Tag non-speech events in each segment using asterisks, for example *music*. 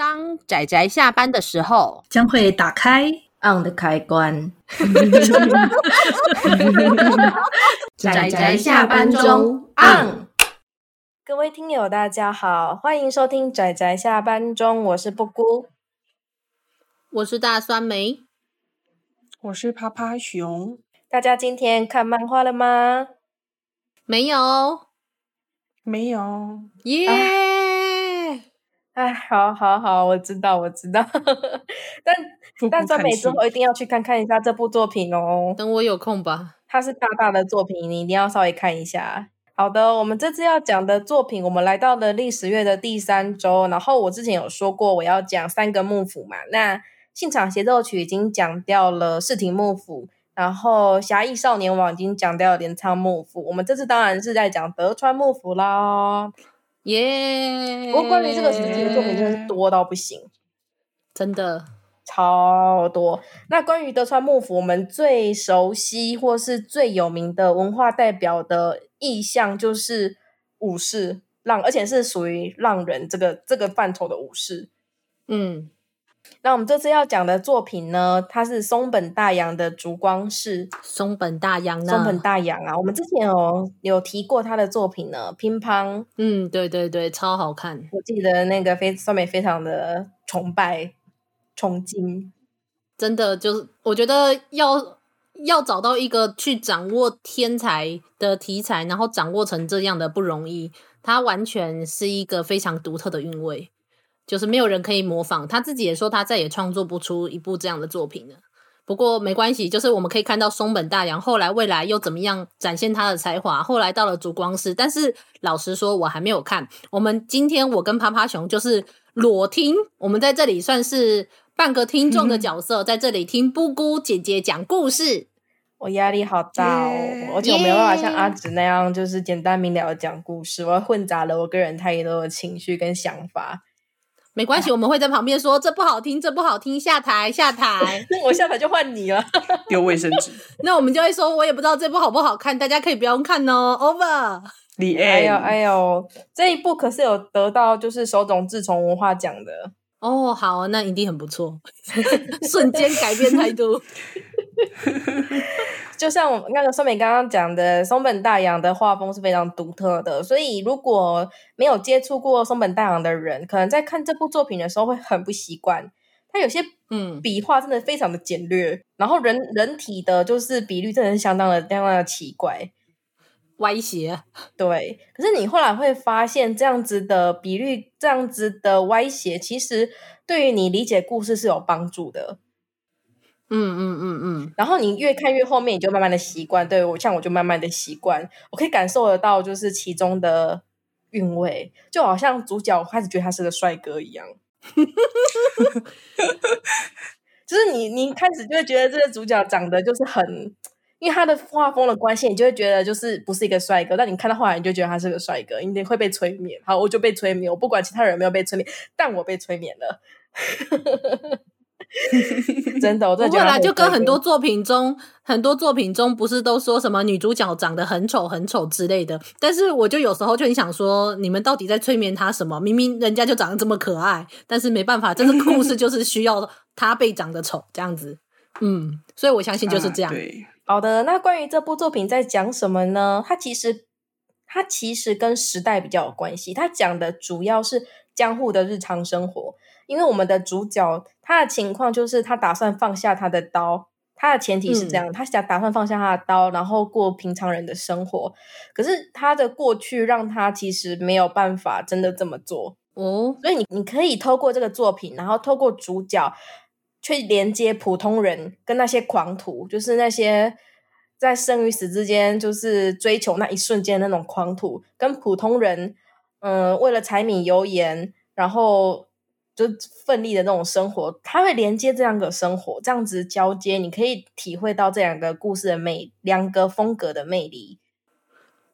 当仔仔下班的时候，将会打开 on 的开关。*laughs* 仔仔下班中 on。各位听友，大家好，欢迎收听仔仔下班中，我是布姑，我是大酸梅，我是趴趴熊。大家今天看漫画了吗？没有，没有，耶、yeah!！哎，好好好，我知道，我知道，*laughs* 但但酸梅之后一定要去看看一下这部作品哦。等我有空吧。它是大大的作品，你一定要稍微看一下。好的，我们这次要讲的作品，我们来到了历史月的第三周。然后我之前有说过，我要讲三个幕府嘛。那现场协奏曲已经讲掉了室町幕府，然后侠义少年王已经讲掉了镰仓幕府。我们这次当然是在讲德川幕府啦。耶！不过关于这个时期的作品真的是多到不行，真的超多。那关于德川幕府，我们最熟悉或是最有名的文化代表的意象就是武士浪，而且是属于浪人这个这个范畴的武士。嗯。那我们这次要讲的作品呢，它是松本大洋的《烛光室》。松本大洋呢？松本大洋啊，我们之前有有提过他的作品呢，《乒乓》。嗯，对对对，超好看。我记得那个非上面非常的崇拜、崇敬，真的就是我觉得要要找到一个去掌握天才的题材，然后掌握成这样的不容易，它完全是一个非常独特的韵味。就是没有人可以模仿，他自己也说他再也创作不出一部这样的作品了。不过没关系，就是我们可以看到松本大洋后来未来又怎么样展现他的才华。后来到了烛光室，但是老实说，我还没有看。我们今天我跟趴趴熊就是裸听，我们在这里算是半个听众的角色，在这里听布姑姐姐讲故事。我压力好大哦而且我没有办法像阿紫那样就是简单明了的讲故事，我混杂了我个人太多的情绪跟想法。没关系，我们会在旁边说这不好听，这不好听，下台下台。*laughs* 那我下台就换你了，*laughs* 丢卫生纸。那我们就会说，我也不知道这部好不好看，大家可以不用看哦。Over。哎呦哎呦，这一部可是有得到就是手冢治虫文化奖的哦。好，那一定很不错，*laughs* 瞬间改变态度。就像我那个酸梅刚刚讲的，松本大洋的画风是非常独特的，所以如果没有接触过松本大洋的人，可能在看这部作品的时候会很不习惯。他有些嗯笔画真的非常的简略，嗯、然后人人体的就是比率真的是相当的相当的奇怪，歪斜。对，可是你后来会发现，这样子的比率，这样子的歪斜，其实对于你理解故事是有帮助的。嗯嗯嗯嗯，然后你越看越后面，你就慢慢的习惯。对，我像我就慢慢的习惯，我可以感受得到，就是其中的韵味，就好像主角开始觉得他是个帅哥一样。*laughs* 就是你你开始就会觉得这个主角长得就是很，因为他的画风的关系，你就会觉得就是不是一个帅哥。但你看到后来，你就觉得他是个帅哥，你会被催眠。好，我就被催眠，我不管其他人有没有被催眠，但我被催眠了。*laughs* *laughs* 真的，我真的觉得不会啦，就跟很多作品中，很多作品中不是都说什么女主角长得很丑很丑之类的，但是我就有时候就很想说，你们到底在催眠她什么？明明人家就长得这么可爱，但是没办法，这个故事就是需要她被长得丑这样子。嗯，所以我相信就是这样。啊、对，好的，那关于这部作品在讲什么呢？它其实它其实跟时代比较有关系，它讲的主要是江户的日常生活。因为我们的主角他的情况就是他打算放下他的刀，他的前提是这样，嗯、他想打算放下他的刀，然后过平常人的生活。可是他的过去让他其实没有办法真的这么做哦。所以你你可以透过这个作品，然后透过主角去连接普通人跟那些狂徒，就是那些在生与死之间就是追求那一瞬间的那种狂徒，跟普通人嗯为了柴米油盐，然后。就奋力的那种生活，它会连接这两个生活，这样子交接，你可以体会到这两个故事的魅，两个风格的魅力。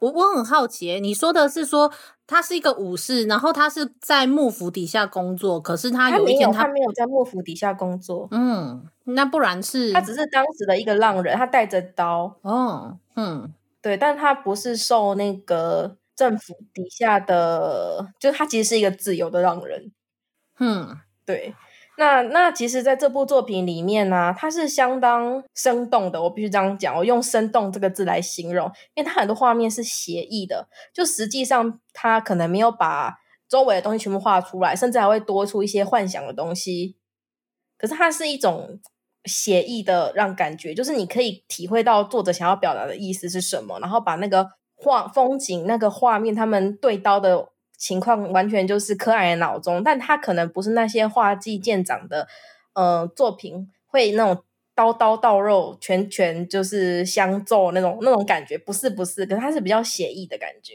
我我很好奇，你说的是说他是一个武士，然后他是在幕府底下工作，可是他有一天他，他没有在幕府底下工作。嗯，那不然是他只是当时的一个浪人，他带着刀。哦，嗯，对，但他不是受那个政府底下的，就是他其实是一个自由的浪人。嗯，对。那那其实，在这部作品里面呢、它是相当生动的。我必须这样讲，我用“生动”这个字来形容，因为它很多画面是写意的，就实际上它可能没有把周围的东西全部画出来，甚至还会多出一些幻想的东西。可是它是一种写意的让感觉，就是你可以体会到作者想要表达的意思是什么，然后把那个画风景、那个画面，他们对刀的。情况完全就是刻在脑中，但他可能不是那些画技见长的，呃，作品会那种刀刀到肉，拳拳就是相揍那种那种感觉，不是不是，可是他是比较写意的感觉，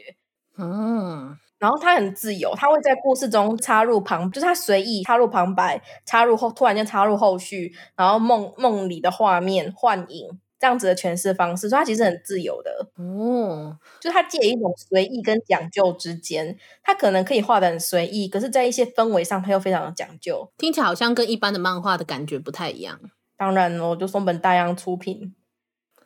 嗯，然后他很自由，他会在故事中插入旁，就是他随意插入旁白，插入后突然间插入后续，然后梦梦里的画面幻影。这样子的诠释方式，所以它其实很自由的哦。就它介于一种随意跟讲究之间，它可能可以画的很随意，可是，在一些氛围上，它又非常的讲究。听起来好像跟一般的漫画的感觉不太一样。当然咯，就松本大洋出品，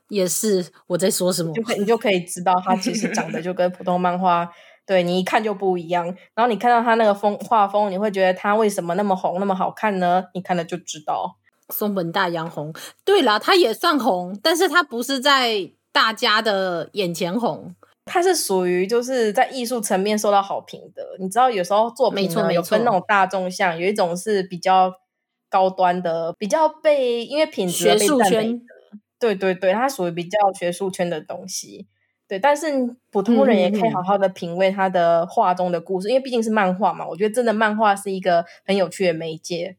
也是我在说什么，就你就可以知道，它其实长得就跟普通漫画，对你一看就不一样。然后你看到它那个风画风，你会觉得它为什么那么红，那么好看呢？你看了就知道。松本大洋红，对啦，他也算红，但是他不是在大家的眼前红，他是属于就是在艺术层面受到好评的。你知道，有时候作品呢有分那种大众向，有一种是比较高端的，比较被因为品质被赞美的。对对对，它属于比较学术圈的东西。对，但是普通人也可以好好的品味他的画中的故事，嗯嗯，因为毕竟是漫画嘛。我觉得真的漫画是一个很有趣的媒介。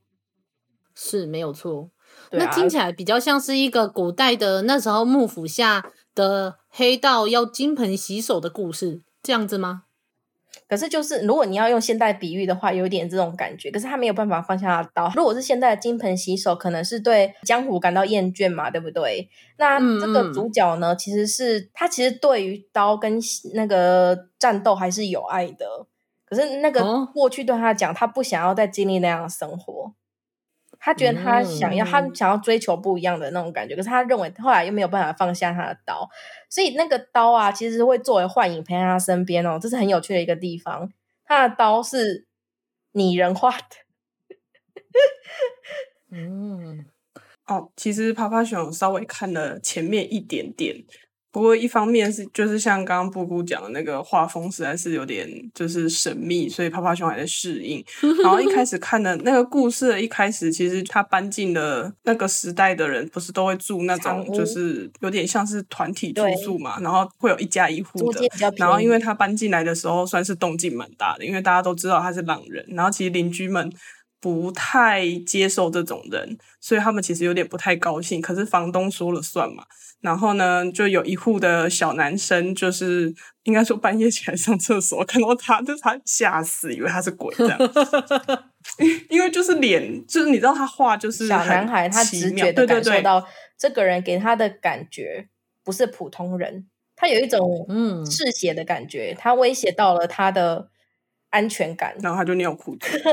是没有错，那听起来比较像是一个古代的那时候幕府下的黑道要金盆洗手的故事，这样子吗？可是就是如果你要用现代比喻的话，有点这种感觉。可是他没有办法放下刀。如果是现代的金盆洗手，可能是对江湖感到厌倦嘛，对不对？那这个主角呢，嗯嗯其实是他其实对于刀跟那个战斗还是有爱的。可是那个过去对他讲，他不想要再经历那样的生活。他觉得他想要，嗯、他想要追求不一样的那种感觉，可是他认为后来又没有办法放下他的刀，所以那个刀啊，其实会作为幻影陪在他身边哦，这是很有趣的一个地方。他的刀是拟人化的，嗯，哦，其实趴趴熊稍微看了前面一点点。不过一方面是就是像刚刚布姑讲的那个画风实在是有点就是神秘，所以泡泡熊还在适应。*laughs* 然后一开始看的那个故事的一开始，其实他搬进了那个时代的人，不是都会住那种就是有点像是团体住宿嘛，然后会有一家一户的。然后因为他搬进来的时候算是动静蛮大的，因为大家都知道他是狼人，然后其实邻居们不太接受这种人，所以他们其实有点不太高兴。可是房东说了算嘛。然后呢，就有一户的小男生，就是应该说半夜起来上厕所，看到他，就他吓死，以为他是鬼这样。*laughs* 因为就是脸，就是你知道他画就是小男孩，他直觉的感受到这个人给他的感觉不是普通人，他有一种嗯嗜血的感觉，他威胁到了他的安全感，然后他就尿裤子。*laughs*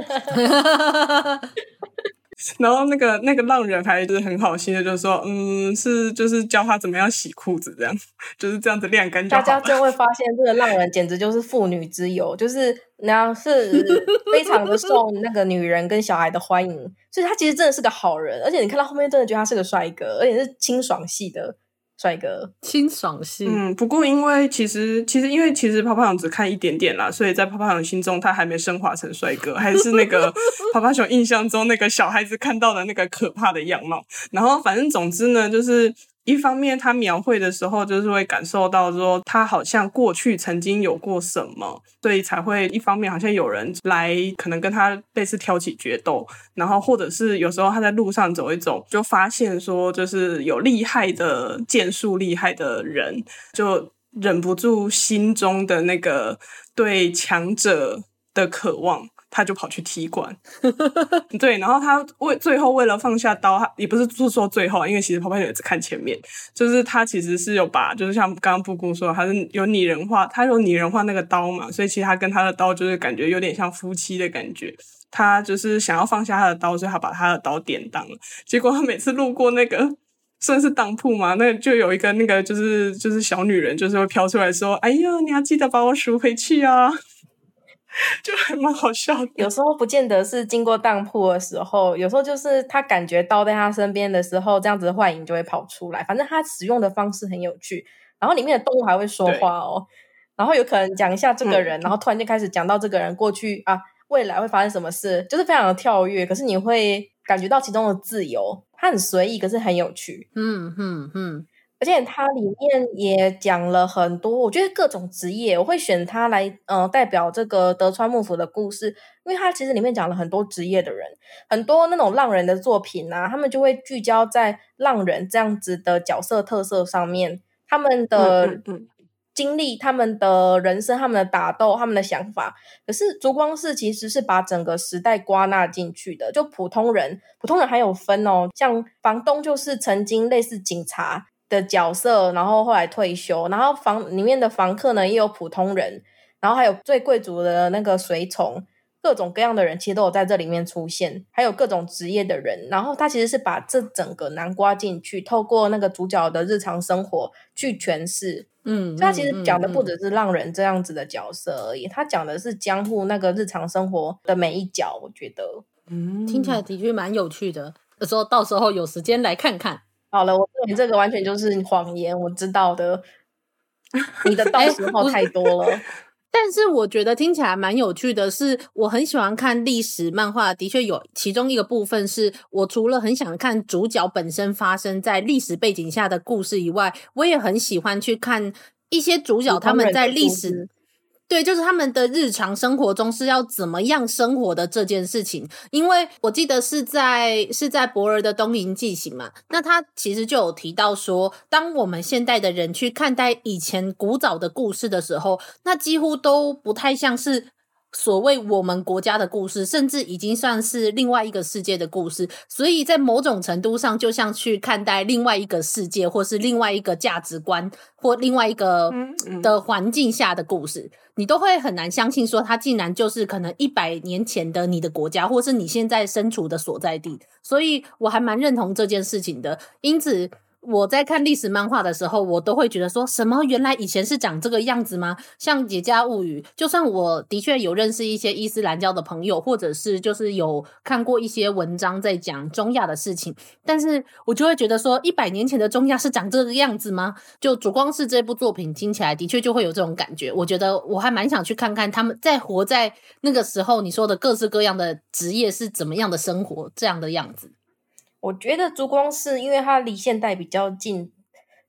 *laughs* 然后那个那个浪人还就是很好心的，就是说，嗯，是就是教他怎么样洗裤子，这样就是这样子晾干。大家就会发现，这个浪人简直就是妇女之友，就是那样是 *laughs* 非常的受那个女人跟小孩的欢迎，所以他其实真的是个好人，而且你看到后面真的觉得他是个帅哥，而且是清爽系的。帅哥，清爽系。嗯，不过因为其实其实因为其实泡泡熊只看一点点啦，所以在泡泡熊心中他还没升华成帅哥，还是那个 *laughs* 泡泡熊印象中那个小孩子看到的那个可怕的样貌。然后反正总之呢，就是。一方面，他描绘的时候，就是会感受到说，他好像过去曾经有过什么，所以才会一方面好像有人来，可能跟他类似挑起决斗，然后或者是有时候他在路上走一走，就发现说，就是有厉害的剑术厉害的人，就忍不住心中的那个对强者的渴望。他就跑去踢馆，*laughs* 对，然后他为最后为了放下刀，他也不是说说最后，因为其实趴趴熊也只看前面，就是他其实是有把，就是像刚刚布姑说，他是有拟人化，他有拟人化那个刀嘛，所以其实他跟他的刀就是感觉有点像夫妻的感觉，他就是想要放下他的刀，所以他把他的刀典当了，结果他每次路过那个 *laughs* 算是当铺嘛，那就有一个那个就是就是小女人，就是会飘出来说，哎呀，你要记得把我赎回去啊。*laughs* 就还蛮好笑的。有时候不见得是经过当铺的时候，有时候就是他感觉到在他身边的时候，这样子的幻影就会跑出来。反正他使用的方式很有趣，然后里面的动物还会说话哦。然后有可能讲一下这个人，嗯、然后突然就开始讲到这个人过去啊，未来会发生什么事，就是非常的跳跃。可是你会感觉到其中的自由，它很随意，可是很有趣。嗯嗯嗯。而且它里面也讲了很多，我觉得各种职业，我会选它来呃代表这个德川幕府的故事，因为它其实里面讲了很多职业的人，很多那种浪人的作品啊，他们就会聚焦在浪人这样子的角色特色上面，他们的。嗯嗯嗯经历他们的人生，他们的打斗，他们的想法。可是烛光氏其实是把整个时代刮纳进去的。就普通人，普通人还有分哦，像房东就是曾经类似警察的角色，然后后来退休。然后房里面的房客呢，也有普通人，然后还有最贵族的那个随从。各种各样的人其实都有在这里面出现，还有各种职业的人。然后他其实是把这整个南瓜进去，透过那个主角的日常生活去诠释。嗯，他其实讲的不只是浪人这样子的角色而已，他讲的是江户那个日常生活的每一角。我觉得，嗯，听起来的确蛮有趣的。说到时候有时间来看看。好了，我你这个完全就是谎言，我知道的。*laughs* 你的到时候太多了。欸但是我觉得听起来蛮有趣的是，我很喜欢看历史漫画，的确有其中一个部分是我除了很想看主角本身发生在历史背景下的故事以外，我也很喜欢去看一些主角他们在历史。对，就是他们的日常生活中是要怎么样生活的这件事情，因为我记得是在是在博尔的《东瀛纪行》嘛，那他其实就有提到说，当我们现代的人去看待以前古早的故事的时候，那几乎都不太像是。所谓我们国家的故事，甚至已经算是另外一个世界的故事，所以在某种程度上，就像去看待另外一个世界，或是另外一个价值观，或另外一个的环境下的故事，你都会很难相信说，它竟然就是可能一百年前的你的国家，或是你现在身处的所在地。所以我还蛮认同这件事情的，因此。我在看历史漫画的时候，我都会觉得说什么原来以前是长这个样子吗？像《解家物语》，就算我的确有认识一些伊斯兰教的朋友，或者是就是有看过一些文章在讲中亚的事情，但是我就会觉得说，一百年前的中亚是长这个样子吗？就主光是这部作品听起来的确就会有这种感觉。我觉得我还蛮想去看看他们在活在那个时候，你说的各式各样的职业是怎么样的生活，这样的样子。我觉得烛光是因为它离现代比较近，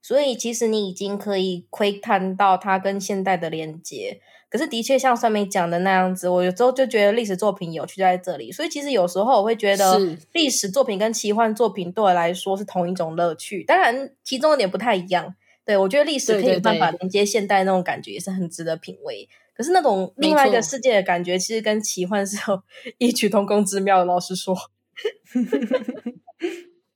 所以其实你已经可以窥探到它跟现代的连接。可是的确像上面讲的那样子，我有时候就觉得历史作品有趣在这里。所以其实有时候我会觉得历史作品跟奇幻作品对我来说是同一种乐趣。当然，其中有点不太一样。对，我觉得历史可以有办法连接现代那种感觉，也是很值得品味。可是那种另外一个世界的感觉，其实跟奇幻是有 *laughs* 异曲同工之妙的。老实说。*laughs*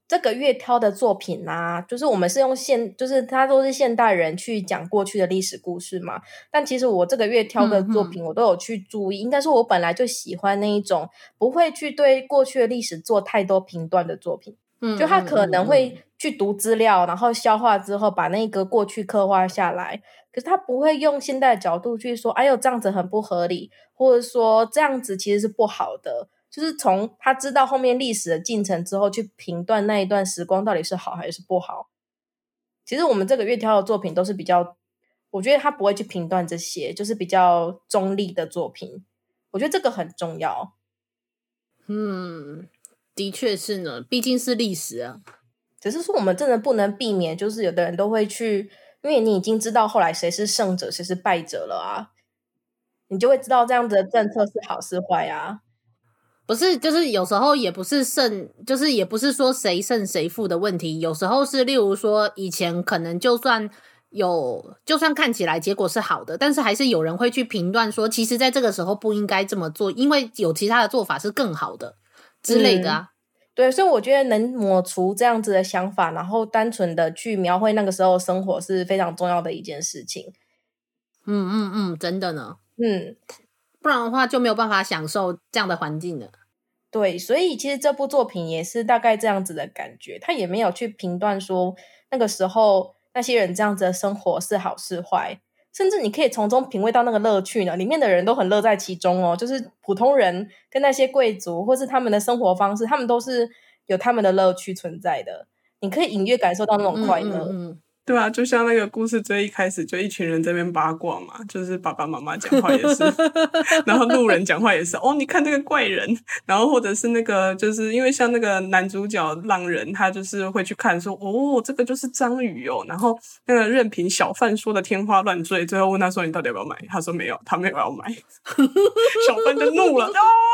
这个月挑的作品啊，就是我们是用现，就是他都是现代人去讲过去的历史故事嘛。但其实我这个月挑的作品，我都有去注意，嗯、应该是我本来就喜欢那一种不会去对过去的历史做太多评断的作品。嗯，就他可能会去读资料，然后消化之后把那个过去刻画下来，可是他不会用现代的角度去说，哎呦这样子很不合理，或者说这样子其实是不好的。就是从他知道后面历史的进程之后，去评断那一段时光到底是好还是不好。其实我们这个月挑的作品都是比较，我觉得他不会去评断这些，就是比较中立的作品。我觉得这个很重要。嗯，的确是呢，毕竟是历史啊。只是说我们真的不能避免，就是有的人都会去，因为你已经知道后来谁是胜者，谁是败者了啊，你就会知道这样子的政策是好是坏啊。不是，就是有时候也不是胜，就是也不是说谁胜谁负的问题。有时候是，例如说以前可能就算有，就算看起来结果是好的，但是还是有人会去评断说，其实在这个时候不应该这么做，因为有其他的做法是更好的之类的啊。嗯，对，所以我觉得能抹除这样子的想法，然后单纯的去描绘那个时候生活是非常重要的一件事情。嗯嗯嗯，真的呢。嗯。不然的话就没有办法享受这样的环境了。对，所以其实这部作品也是大概这样子的感觉，他也没有去评断说那个时候那些人这样子的生活是好是坏，甚至你可以从中品味到那个乐趣呢。里面的人都很乐在其中哦，就是普通人跟那些贵族，或是他们的生活方式，他们都是有他们的乐趣存在的。你可以隐约感受到那种快乐。嗯嗯嗯对啊，就像那个故事最一开始就一群人在那边八卦嘛，就是爸爸妈妈讲话也是，*laughs* 然后路人讲话也是。哦，你看这个怪人，然后或者是那个，就是因为像那个男主角浪人，他就是会去看说，哦，这个就是章鱼哦。然后那个任凭小贩说的天花乱坠，最后问他说，你到底要不要买？他说没有，他没有要买。*laughs* 小贩就怒了，*laughs* 哦，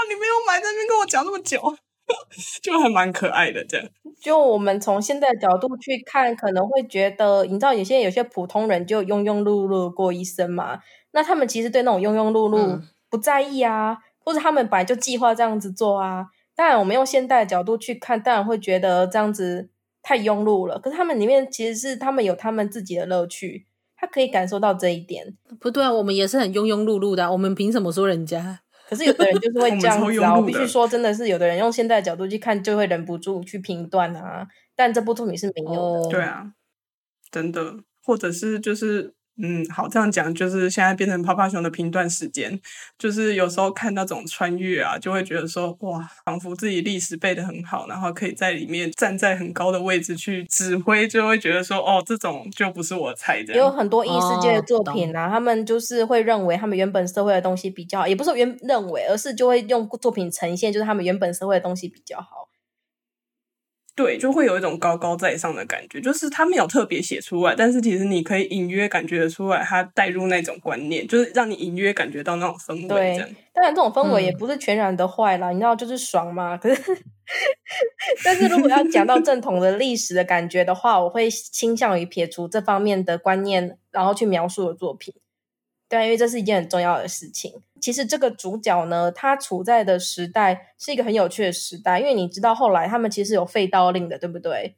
你没有买，在那边跟我讲那么久。*laughs* 就还蛮可爱的，这样。就我们从现在的角度去看，可能会觉得，你知道，有些有些普通人就庸庸碌碌过一生嘛。那他们其实对那种庸庸碌碌不在意啊，嗯、或者他们本来就计划这样子做啊。当然，我们用现代的角度去看，当然会觉得这样子太庸碌了。可是他们里面其实是他们有他们自己的乐趣，他可以感受到这一点。不对啊，我们也是很庸庸碌碌的，我们凭什么说人家？可是有的人就是会 *laughs* 这样子啊！我，我必须说，真的是有的人用现在的角度去看，就会忍不住去评断啊。但这部作品是没有的。哦、对啊，真的，或者是就是。嗯，好，这样讲就是现在变成泡泡熊的评断时间，就是有时候看那种穿越啊，就会觉得说哇，仿佛自己历史背得很好，然后可以在里面站在很高的位置去指挥，就会觉得说哦，这种就不是我猜的。也有很多异世界的作品啊，哦、他们就是会认为他们原本社会的东西比较好，也不是原认为，而是就会用作品呈现，就是他们原本社会的东西比较好。对，就会有一种高高在上的感觉，就是他没有特别写出来，但是其实你可以隐约感觉得出来，他带入那种观念，就是让你隐约感觉到那种氛围。对，当然这种氛围也不是全然的坏啦，嗯、你知道，就是爽嘛。可是，*laughs* 但是如果要讲到正统的历史的感觉的话，我会倾向于撇除这方面的观念，然后去描述的作品。对，因为这是一件很重要的事情。其实这个主角呢，他处在的时代是一个很有趣的时代，因为你知道后来他们其实有废刀令的，对不对？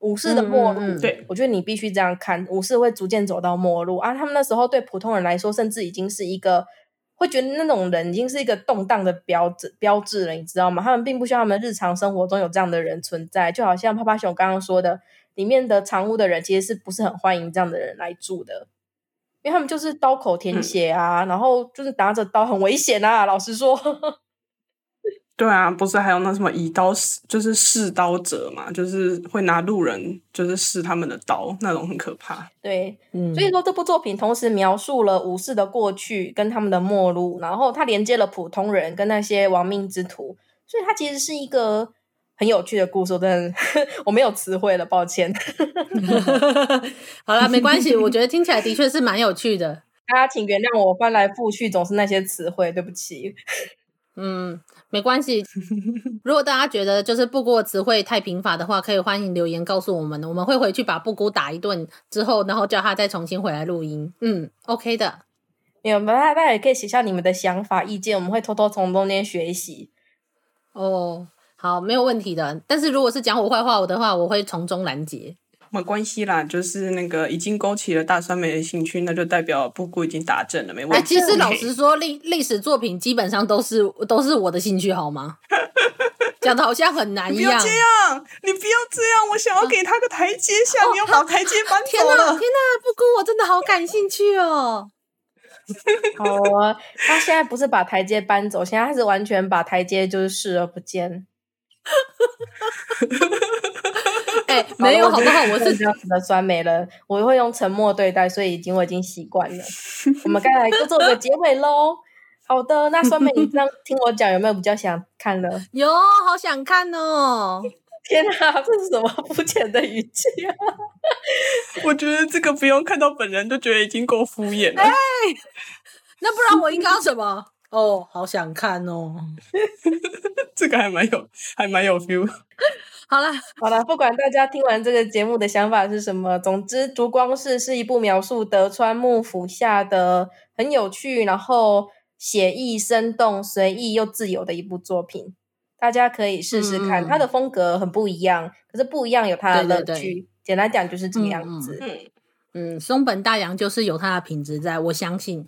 武士的末路，嗯嗯、对，我觉得你必须这样看，武士会逐渐走到末路啊。他们那时候对普通人来说，甚至已经是一个会觉得那种人已经是一个动荡的标志标志了，你知道吗？他们并不需要他们日常生活中有这样的人存在，就好像趴趴熊刚刚说的，里面的藏屋的人其实是不是很欢迎这样的人来住的？因为他们就是刀口舔血啊，嗯、然后就是拿着刀很危险啊。老实说，*laughs* 对啊，不是还有那什么以刀试，就是试刀者嘛，就是会拿路人就是试他们的刀，那种很可怕。对，嗯，所以说这部作品同时描述了武士的过去跟他们的末路，然后它连接了普通人跟那些亡命之徒，所以它其实是一个。很有趣的故事，但 *laughs* 我没有词汇了，抱歉。*laughs* 好了，没关系，我觉得听起来的确是蛮有趣的。*laughs* 大家请原谅我翻来覆去总是那些词汇，对不起。嗯，没关系。如果大家觉得就是布姑词汇太贫乏的话，可以欢迎留言告诉我们，我们会回去把布谷打一顿之后，然后叫他再重新回来录音。嗯，OK 的。有没有？大家也可以写下你们的想法、意见，我们会偷偷从中间学习。哦。好，没有问题的。但是如果是讲我坏话我的话，我会从中拦截。没关系啦，就是那个已经勾起了大酸梅的兴趣，那就代表布谷已经打正了，没问题。哎，其实老实说，历历史作品基本上都是都是我的兴趣，好吗？讲的好像很难一样。你不要这样，你不要这样，我想要给他个台阶下，啊、你要把台阶搬走了。天哪，天哪，布谷，我真的好感兴趣哦。好啊，他现在不是把台阶搬走，现在他是完全把台阶就是视而不见。*laughs* 哎、欸，没有好不好？我是这样子的酸梅了，我会用沉默对待，所以已经我已经习惯了。我们该来做做个结尾喽。好的，那酸梅，你这样听我讲，有没有比较想看了？*laughs* 有，好想看哦！*laughs* 天哪，这是什么肤浅的语气啊！我觉得这个不用看到本人就觉得已经够敷衍了。哎，那不然我应该要什么？哦，好想看哦！*laughs* 这个还蛮有，还蛮有 feel。好了，好了，不管大家听完这个节目的想法是什么，总之《烛光室》是一部描述德川幕府下的很有趣，然后写意生动、随意又自由的一部作品。大家可以试试看，嗯、它的风格很不一样，可是不一样有它的乐趣。对对对，简单讲就是这个样子。嗯嗯，松本大洋就是有它的品质在，我相信。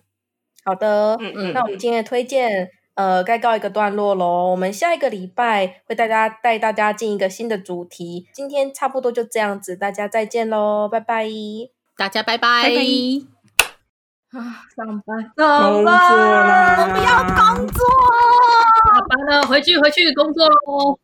好的，嗯嗯，那我们今天的推荐，呃，该告一个段落喽。我们下一个礼拜会带大家带大家进一个新的主题。今天差不多就这样子，大家再见喽，拜拜，大家拜拜。拜拜。啊，上班，上班，我！不要工作，下班了，回去回去工作喽。